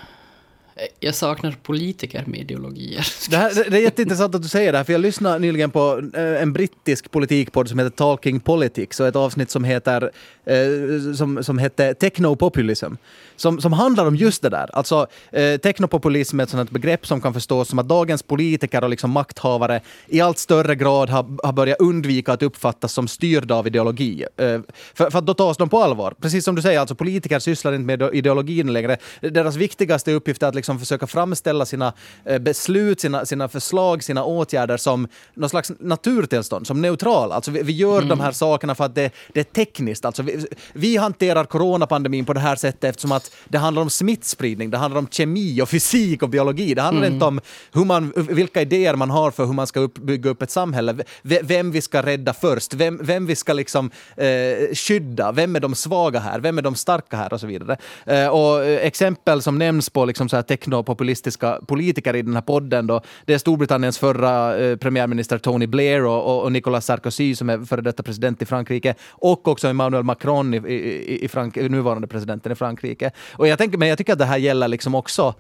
Jag saknar politiker med ideologier. Det, här, det är jätteintressant att du säger det här, för jag lyssnade nyligen på eh, en brittisk politikpodd som heter Talking Politics och ett avsnitt som heter eh, som, som hette Technopopulism. Som, som handlar om just det där. Alltså, eh, technopopulism är ett sånt begrepp som kan förstås som att dagens politiker och liksom makthavare i allt större grad har, har börjat undvika att uppfattas som styrda av ideologi. Eh, för, för att då tas de på allvar. Precis som du säger, alltså politiker sysslar inte med ideologin längre. Deras viktigaste uppgift är att liksom försöka framställa sina eh, beslut, sina, sina förslag, sina åtgärder som någon slags naturtillstånd, som neutral. Alltså vi, vi gör de här sakerna för att det, det är tekniskt. Alltså vi, vi hanterar coronapandemin på det här sättet eftersom att det handlar om smittspridning, det handlar om kemi och fysik och biologi. Det handlar inte om hur man, vilka idéer man har för hur man ska upp, bygga upp ett samhälle. V- Vem vi ska rädda först, vem, vem vi ska liksom, eh, skydda, vem är de svaga här, vem är de starka här och så vidare. Eh, och eh, exempel som nämns på liksom så här teknopopulistiska politiker i den här podden. Då. Det är Storbritanniens förra eh, premiärminister Tony Blair och, och, och Nicolas Sarkozy som är före detta president i Frankrike och också Emmanuel Macron, i, i, i Frank nuvarande presidenten i Frankrike. Och jag tänker, men jag tycker att det här gäller liksom också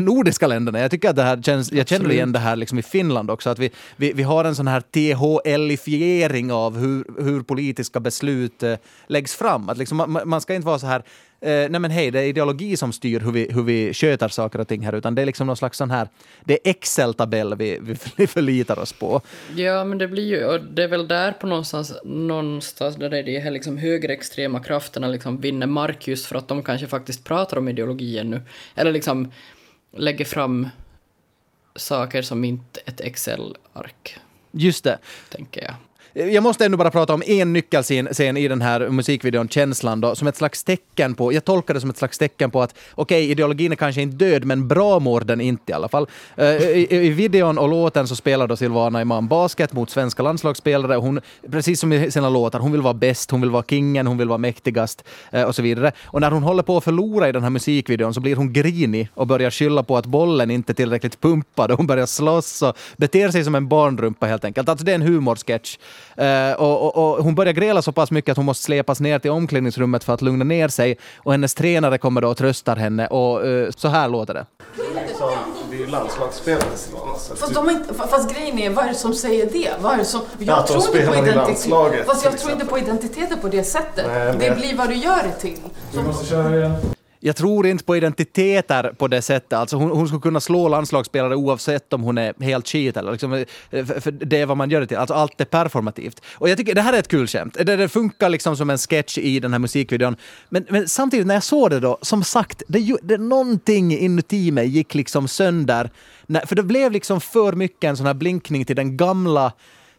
nordiska länderna. Jag tycker att det här känns, jag känner igen det här liksom i Finland också, att vi, vi, vi har en sån här THL-ifiering av hur, hur politiska beslut eh, läggs fram. Att liksom, man, man ska inte vara så här, eh, nej men hej, det är ideologi som styr hur vi, hur vi sköter saker och ting här, utan det är liksom någon slags sån här, det är Excel-tabell vi, vi, förlitar oss på. Ja, men det blir ju, och det är väl där på någonstans, någonstans där det är de här liksom högerextrema krafterna liksom vinner mark just för att de kanske faktiskt pratar om ideologi nu. Eller liksom lägger fram saker som inte ett Excel-ark, Just det. tänker jag. Eh, jag måste ändå bara prata om en nyckelscen i den här musikvideon, Känslan, då, som ett slags tecken på, jag tolkar det som ett slags tecken på att okej, okay, ideologin är kanske inte död, men bra mår den inte i alla fall. Eh, I, I videon och låten så spelar då Silvana Imam basket mot svenska landslagsspelare. Hon, precis som i sina låtar, hon vill vara bäst, hon vill vara kingen, hon vill vara mäktigast eh, och så vidare. Och när hon håller på att förlora i den här musikvideon så blir hon grinig och börjar skylla på att bollen inte är tillräckligt pumpad och hon börjar slåss och beter sig som en barnrumpa helt enkelt. Alltså det är en humorsketch Uh, och, och, och, hon börjar gräla så pass mycket att hon måste släpas ner till omklädningsrummet för att lugna ner sig. Och hennes tränare kommer då och tröstar henne och uh, så här låter det. Så det är ju landslagsspelare Silvana. så Fast, du- de inte, fast grejen är, vad är det som säger det? Vad är det som, jag att de tror inte på i landslaget, Fast jag tror inte på identiteter på det sättet. Nej, Det blir vad du gör det till. Vi måste köra igen. Jag tror inte på identiteter på det sättet. Alltså hon, hon skulle kunna slå landslagsspelare oavsett om hon är helt skit. Eller liksom, eh, för, för det är vad man gör det till. Alltså allt är performativt. Och jag tycker det här är ett kul skämt. Det, det funkar liksom som en sketch i den här musikvideon. Men, men samtidigt när jag såg det då, som sagt, det, det, någonting inuti mig gick liksom sönder. När, för det blev liksom för mycket en sån här blinkning till den gamla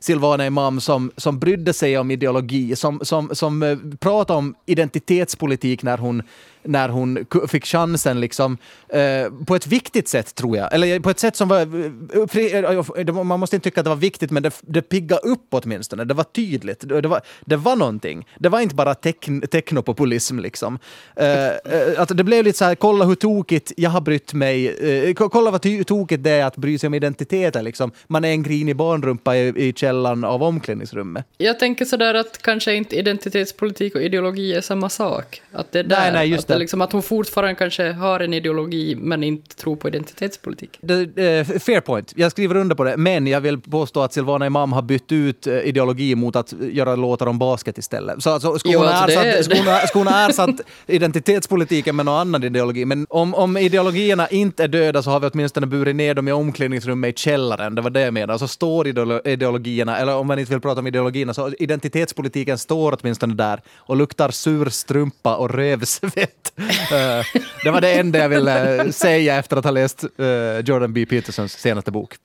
Silvana Imam som, som brydde sig om ideologi, som, som, som eh, pratade om identitetspolitik när hon, när hon fick chansen liksom, eh, på ett viktigt sätt, tror jag. Eller på ett sätt som var... eh, eh, det Man måste inte tycka att det var viktigt, men det, det piggade upp åtminstone. Det var tydligt. Det, det, var, det var någonting. Det var inte bara tekn, teknopopulism. Liksom. Eh, eh, att det blev lite så här, kolla hur tokigt jag har brytt mig. Eh, ko- kolla vad tokigt det är att bry sig om identiteter. Liksom. Man är en grinig barnrumpa i, i källaren av omklädningsrummet. Jag tänker sådär att kanske inte identitetspolitik och ideologi är samma sak. Att det är där, Nej, nej, just det. Liksom, att hon fortfarande kanske har en ideologi men inte tror på identitetspolitik. Det, eh, fair point. Jag skriver under på det. Men jag vill påstå att Silvana Imam har bytt ut eh, ideologi mot att göra låtar om basket istället. Så alltså, skulle hon alltså ha- ersatt identitetspolitiken med någon annan ideologi. Men om, om ideologierna inte är döda så har vi åtminstone burit ner dem i omklädningsrummet i källaren. Det var det jag menade. Så står ideolo- ideologierna, eller om man inte vill prata om ideologierna, så identitetspolitiken står åtminstone där och luktar sur strumpa och rövsvett. Eh, det var det enda jag ville säga efter att ha läst eh, Jordan B. Petersons senaste bok.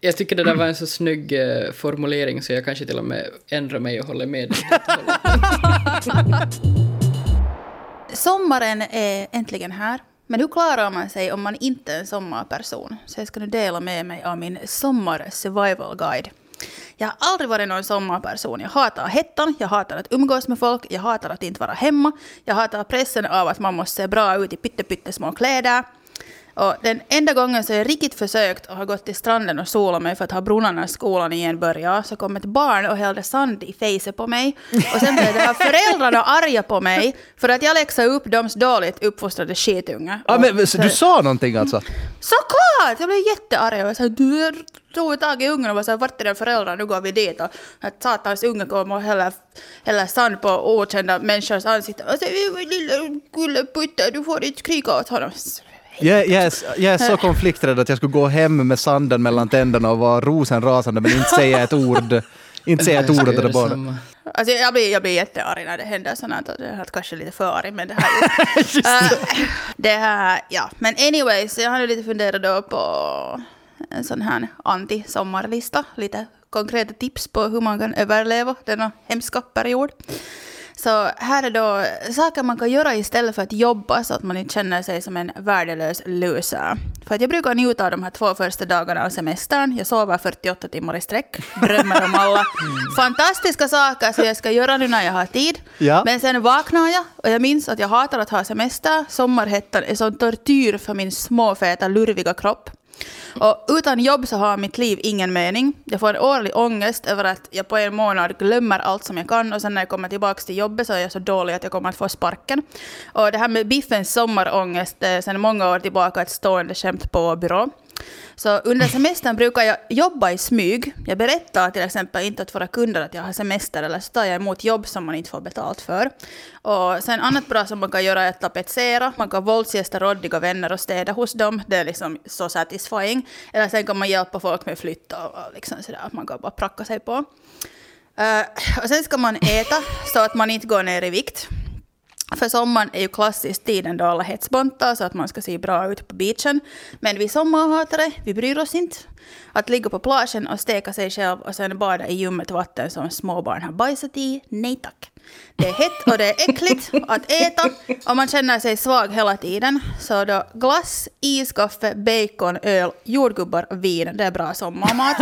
Jag tycker det där var en så snygg eh, formulering så jag kanske till och med ändrar mig och håller med. Sommaren är äntligen här. Men hur klarar man sig om man inte är en sommarperson? Så jag ska nu dela med mig av min sommar-survival-guide. Jag har aldrig varit någon sommarperson. Jag hatar hettan, jag hatar att umgås med folk, jag hatar att inte vara hemma, jag hatar pressen av att man måste se bra ut i pyttesmå kläder. Och den enda gången så jag riktigt försökt och har gått till stranden och solat mig för att ha brunnarna i skolan igen börjat, så kom ett barn och hällde sand i fejset på mig. Och sen blev det här föräldrarna arga på mig för att jag läxade upp deras dåligt uppfostrade skitungar. Ja, men, så- du sa någonting alltså? Såklart! Jag blev jättearg. Jag såhär, du tog tag i ungen och var såhär, vart är den föräldrar? Nu går vi dit. Och att satans unge kommer och häller, häller sand på okända människors ansikten. Och så, lilla gulleputte, du får inte skrika åt honom. Jag, jag, är, jag är så konflikträdd att jag skulle gå hem med sanden mellan tänderna och vara rosenrasande men inte säga ett ord. Inte säga ett ord åt det barnet. Alltså jag blir, jag blir jättearg när det händer sånt. Är kanske lite för arg, men det här är ju... Äh, det här, ja. Men anyways, jag har nu lite funderat då på en sån här anti-sommarlista. Lite konkreta tips på hur man kan överleva denna hemska period. Så här är då saker man kan göra istället för att jobba så att man inte känner sig som en värdelös loser. För att jag brukar njuta av de här två första dagarna av semestern. Jag sover 48 timmar i sträck, drömmer om alla fantastiska saker som jag ska göra nu när jag har tid. Ja. Men sen vaknar jag och jag minns att jag hatar att ha semester. Sommarhettan är sån tortyr för min småfeta, lurviga kropp. Och utan jobb så har mitt liv ingen mening. Jag får en årlig ångest över att jag på en månad glömmer allt som jag kan och sen när jag kommer tillbaka till jobbet så är jag så dålig att jag kommer att få sparken. Och det här med Biffens sommarångest är sedan många år tillbaka ett stående skämt på byrå. Så under semestern brukar jag jobba i smyg. Jag berättar till exempel inte åt våra kunder att jag har semester eller så tar jag emot jobb som man inte får betalt för. Och sen annat bra som man kan göra är att tapetsera. Man kan våldsgästa råddiga vänner och städa hos dem. Det är liksom så satisfying. Eller sen kan man hjälpa folk med flytt och, liksom sådär. Man kan bara pracka sig på. Uh, och sen ska man äta så att man inte går ner i vikt. För sommaren är ju klassiskt tiden då alla hetsbontar så att man ska se bra ut på beachen. Men vi sommarhatare, vi bryr oss inte. Att ligga på plagen och steka sig själv och sen bada i ljummet vatten som småbarn har bajsat i, nej tack. Det är hett och det är äckligt att äta och man känner sig svag hela tiden. Så då glass, iskaffe, bacon, öl, jordgubbar vin, det är bra sommarmat.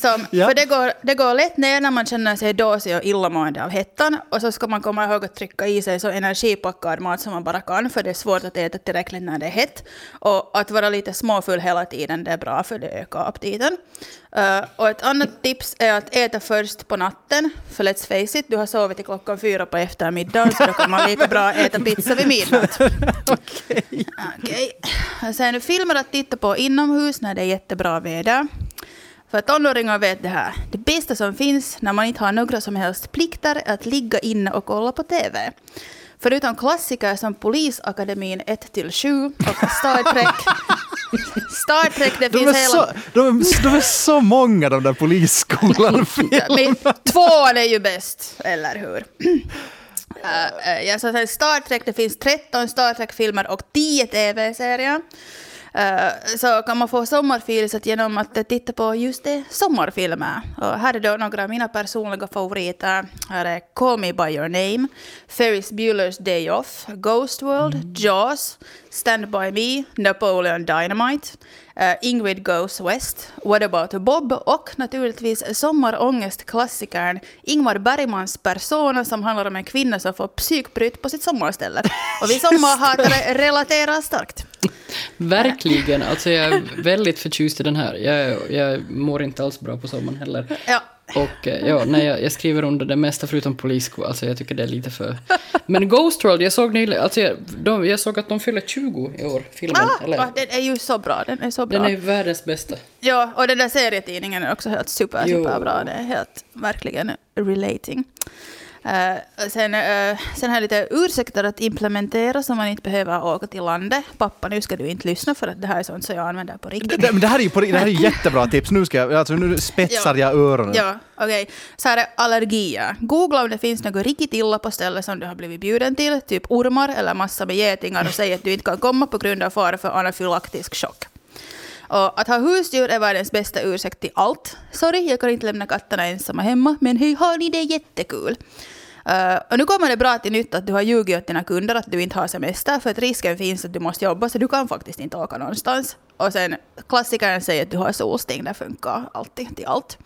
Som, Ja. För det går, det går lätt ner när man känner sig dåsig och illamående av hettan. Och så ska man komma ihåg att trycka i sig så energipackad mat som man bara kan, för det är svårt att äta tillräckligt när det är hett. Och att vara lite småfull hela tiden, det är bra, för det ökar aptiten. Uh, och ett annat tips är att äta först på natten. För let's face it, du har sovit till klockan fyra på eftermiddagen, så då kan man lika bra äta pizza vid midnatt. Okej. Sen filmer att titta på inomhus när det är jättebra väder. För tonåringar vet det här. Det bästa som finns när man inte har några som helst plikter är att ligga inne och kolla på TV. Förutom klassiker som Polisakademin 1-7 och Star Trek. Star Trek, det De finns hela... så, de, är, de är så många de där polisskolan Men tvåan är ju bäst, eller hur? Uh, uh, ja, så sen Star Trek, det finns 13 Star Trek-filmer och 10 TV-serier. Uh, så kan man få sommarfeelet genom att titta på just det, sommarfilmer. Och här är då några av mina personliga favoriter. Här är Call Me By Your Name, Ferris Bueller's Day Off, Ghost World, Jaws, Stand By Me, Napoleon Dynamite, uh, Ingrid Goes West, What About Bob och naturligtvis sommarångestklassikern Ingmar Bergmans Persona som handlar om en kvinna som får psykbryt på sitt sommarställe. Och vi sommarhatare relaterar starkt. Verkligen. Alltså jag är väldigt förtjust i den här. Jag, jag mår inte alls bra på sommaren heller. Ja. Och eh, ja, nej, jag, jag skriver under det mesta förutom polissko. Alltså jag tycker det är lite för... Men Ghost World, jag såg nyligen... Alltså jag, de, jag såg att de fyller 20 i år, filmen. Ah, Eller, va, den är ju så bra. Den är så bra. den är världens bästa. Ja, och den där serietidningen är också helt super, superbra. Det är helt verkligen relating. Uh, sen, uh, sen har jag lite ursäkter att implementera så man inte behöver åka till landet. Pappa, nu ska du inte lyssna för att det här är sånt som jag använder på riktigt. Det, men det här är ju på, det här är jättebra tips. Nu, ska jag, alltså, nu spetsar jag öronen. Ja, okej. Så här är allergier. Googla om det finns något riktigt illa på stället som du har blivit bjuden till, typ ormar eller massa med getingar och säg att du inte kan komma på grund av fara för anafylaktisk chock. Och att ha husdjur är världens bästa ursäkt till allt. Sorry, jag kan inte lämna katterna ensamma hemma, men hej, har ni det jättekul? Uh, och nu kommer det bra till nytta att du har ljugit åt dina kunder att du inte har semester, för att risken finns att du måste jobba, så du kan faktiskt inte åka någonstans. Och sen klassikern säger att du har solsting, det funkar alltid till allt.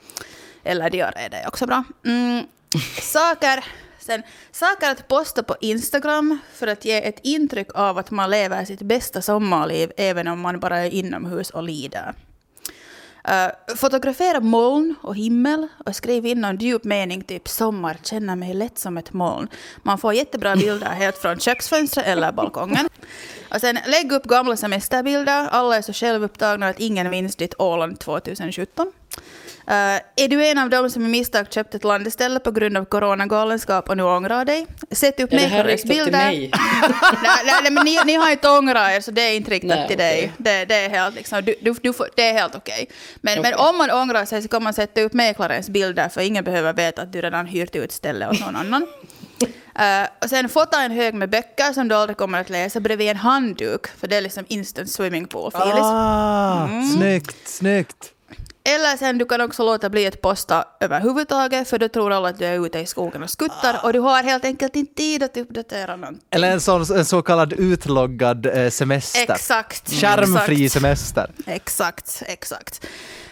Eller diarré, det är också bra. Mm, saker, sen, saker att posta på Instagram för att ge ett intryck av att man lever sitt bästa sommarliv även om man bara är inomhus och lider. Uh, fotografera moln och himmel och skriv in någon djup mening, typ sommar, känner mig lätt som ett moln. Man får jättebra bilder helt från köksfönstret eller balkongen. Och sen lägg upp gamla semesterbilder. Alla är så självupptagna att ingen minns ditt Åland 2017. Uh, är du en av dem som i misstag köpt ett landeställe på grund av coronagalenskap och nu ångrar dig? Sätt upp Är det här mäklares riktat till bilder. mig? nej, nej, nej, men ni, ni har inte ångrat er, så det är inte riktat Nej, till dig. okej. Det, det är helt, liksom, du, du, du får, det är helt okej. Men, men Okej. om man ångrar sig så kan man sätta upp mäklarens bilder, för ingen behöver veta att du redan hyrt ut stället åt någon annan. Uh, och sen fota en hög med böcker som du aldrig kommer att läsa bredvid en handduk, för det är liksom instant swimming pool feeling. Ah, Mm. Snyggt, snyggt. Eller sen du kan också låta bli att posta överhuvudtaget för då tror alla att du är ute i skogen och skuttar och du har helt enkelt inte tid att uppdatera någonting. Eller en, sån, en så kallad utloggad eh, semester. Exakt. Skärmfri exakt. semester. Exakt, exakt.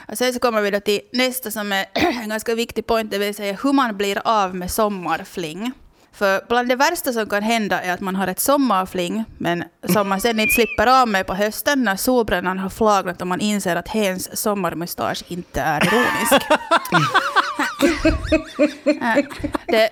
Och sen så kommer vi då till nästa som är en ganska viktig point, det vill säga hur man blir av med sommarfling. För bland det värsta som kan hända är att man har ett sommarfling, men som man sen inte slipper av med på hösten när solbrännan har flagnat och man inser att hens sommarmustasch inte är ironisk. det,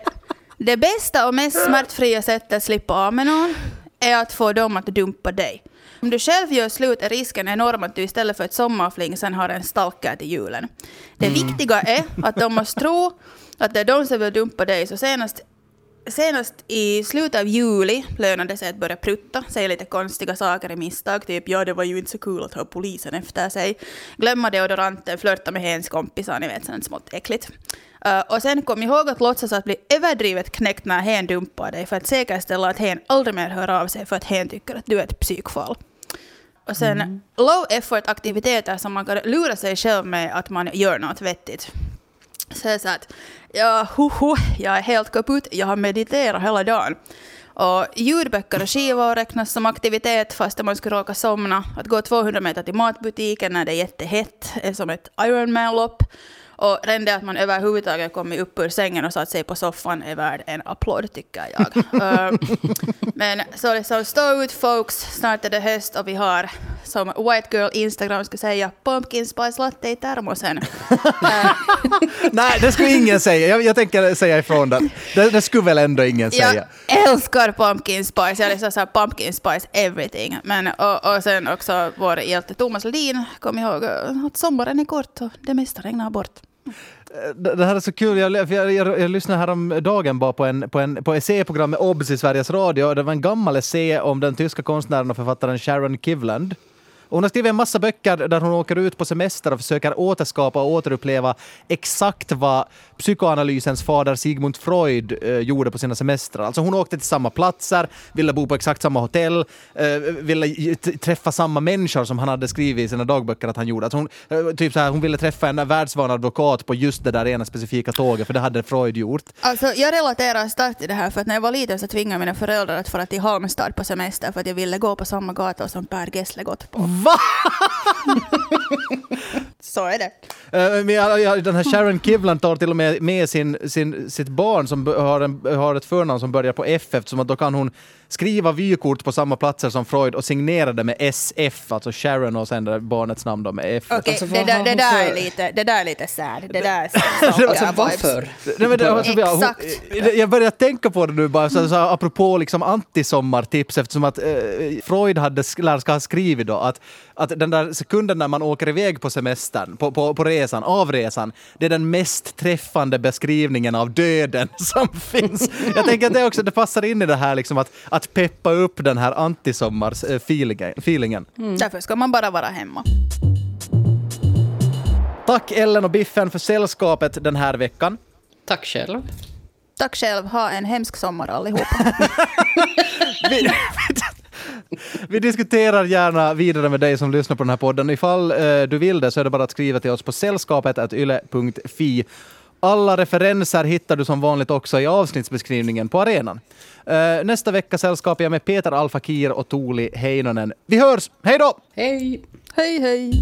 det bästa och mest smärtfria sättet att slippa av med någon är att få dem att dumpa dig. Om du själv gör slut är risken enorm att du istället för ett sommarfling sen har en stalker till julen. Det viktiga är att de måste tro att det är de som vill dumpa dig. Så senast, senast i slutet av juli lönade det sig att börja prutta, säga lite konstiga saker i misstag, typ ja det var ju inte så kul att ha polisen efter sig, glömma deodoranten, flörta med hens kompisar, ni vet sånt smått äckligt. Uh, och sen kom ihåg att låtsas att bli överdrivet knäckt när hen dumpar dig för att säkerställa att hen aldrig mer hör av sig för att hen tycker att du är ett psykfall. Och sen low effort aktiviteter som man kan lura sig själv med att man gör något vettigt säger så att, ja, hoho, jag är helt kaputt, jag har mediterat hela dagen. Och ljudböcker och skivor räknas som aktivitet fast man skulle råka somna. Att gå 200 meter till matbutiken när det är jättehett är som ett Ironman-lopp. Och redan det att man överhuvudtaget kommit upp ur sängen och satt sig på soffan är värd en applåd tycker jag. Eh, men så liksom, stå ut folks, snart är det höst och vi har som White Girl Instagram ska säga pumpkin spice latte i termosen. Nej, det skulle ingen säga. Jag, jag tänker säga ifrån det. det. Det skulle väl ändå ingen säga. jag älskar pumpkin spice, jag liksom så pumpkin spice everything. Men, och, och sen också vår hjälte Thomas Ledin, kom ihåg att sommaren är kort och det mesta regnar bort. Eh, det här är så kul. Jag, jag, jag, jag lyssnade häromdagen bara på, en, på, en, på essäprogrammet OBS i Sveriges Radio. Det var en gammal essä om den tyska konstnären och författaren Sharon Kivland. Och hon har skrivit en massa böcker där hon åker ut på semester och försöker återskapa och återuppleva exakt vad psykoanalysens fader Sigmund Freud eh, gjorde på sina semestrar. Alltså hon åkte till samma platser, ville bo på exakt samma hotell, eh, ville träffa samma människor som han hade skrivit i sina dagböcker att han gjorde. Alltså hon, eh, typ så här, hon ville träffa en världsvan advokat på just det där ena specifika tåget, för det hade Freud gjort. Alltså, jag relaterar starkt till det här för att när jag var liten så tvingade mina föräldrar att fara till Halmstad på semester för att jag ville gå på samma gata som Per Gessle gått på. Va? Så är det. Eh, Men jag, jag, den här Sharon Kivland tar till och med med sin, sin, sitt barn som har, en, har ett förnamn som börjar på F eftersom att då kan hon skriva vykort på samma platser som Freud och signera det med SF, alltså Sharon och sen barnets namn då med F. Okej, Alltså, det, där, det, där är för- lite, det där är lite sad. Det där är Alltså stalker-vibes. varför? Nej, men det, alltså, Exakt. jag börjar tänka på det nu bara, så, så, apropå liksom antisommartips eftersom att eh, Freud hade, ska ha skrivit då att, att den där sekunden när man åker iväg på semestern, på, på, på resan, av resan, det är den mest träffande beskrivningen av döden som finns. Jag tänker att det också det passar in i det här liksom att, att peppa upp den här antisommars-feelingen. Därför ska man bara vara hemma. Tack Ellen och Biffen för sällskapet den här veckan. Tack själv. Tack själv, ha en hemsk sommar allihopa. vi, diskuterar gärna vidare med dig som lyssnar på den här podden. Ifall eh, du vill det så är det bara att skriva till oss på sällskapet.yle.fi. Alla referenser hittar du som vanligt också i avsnittsbeskrivningen på arenan. Eh, nästa vecka sällskapar jag med Peter Alfakir och Tuuli Heinonen. Vi hörs! Hej då! Hej! hej hej!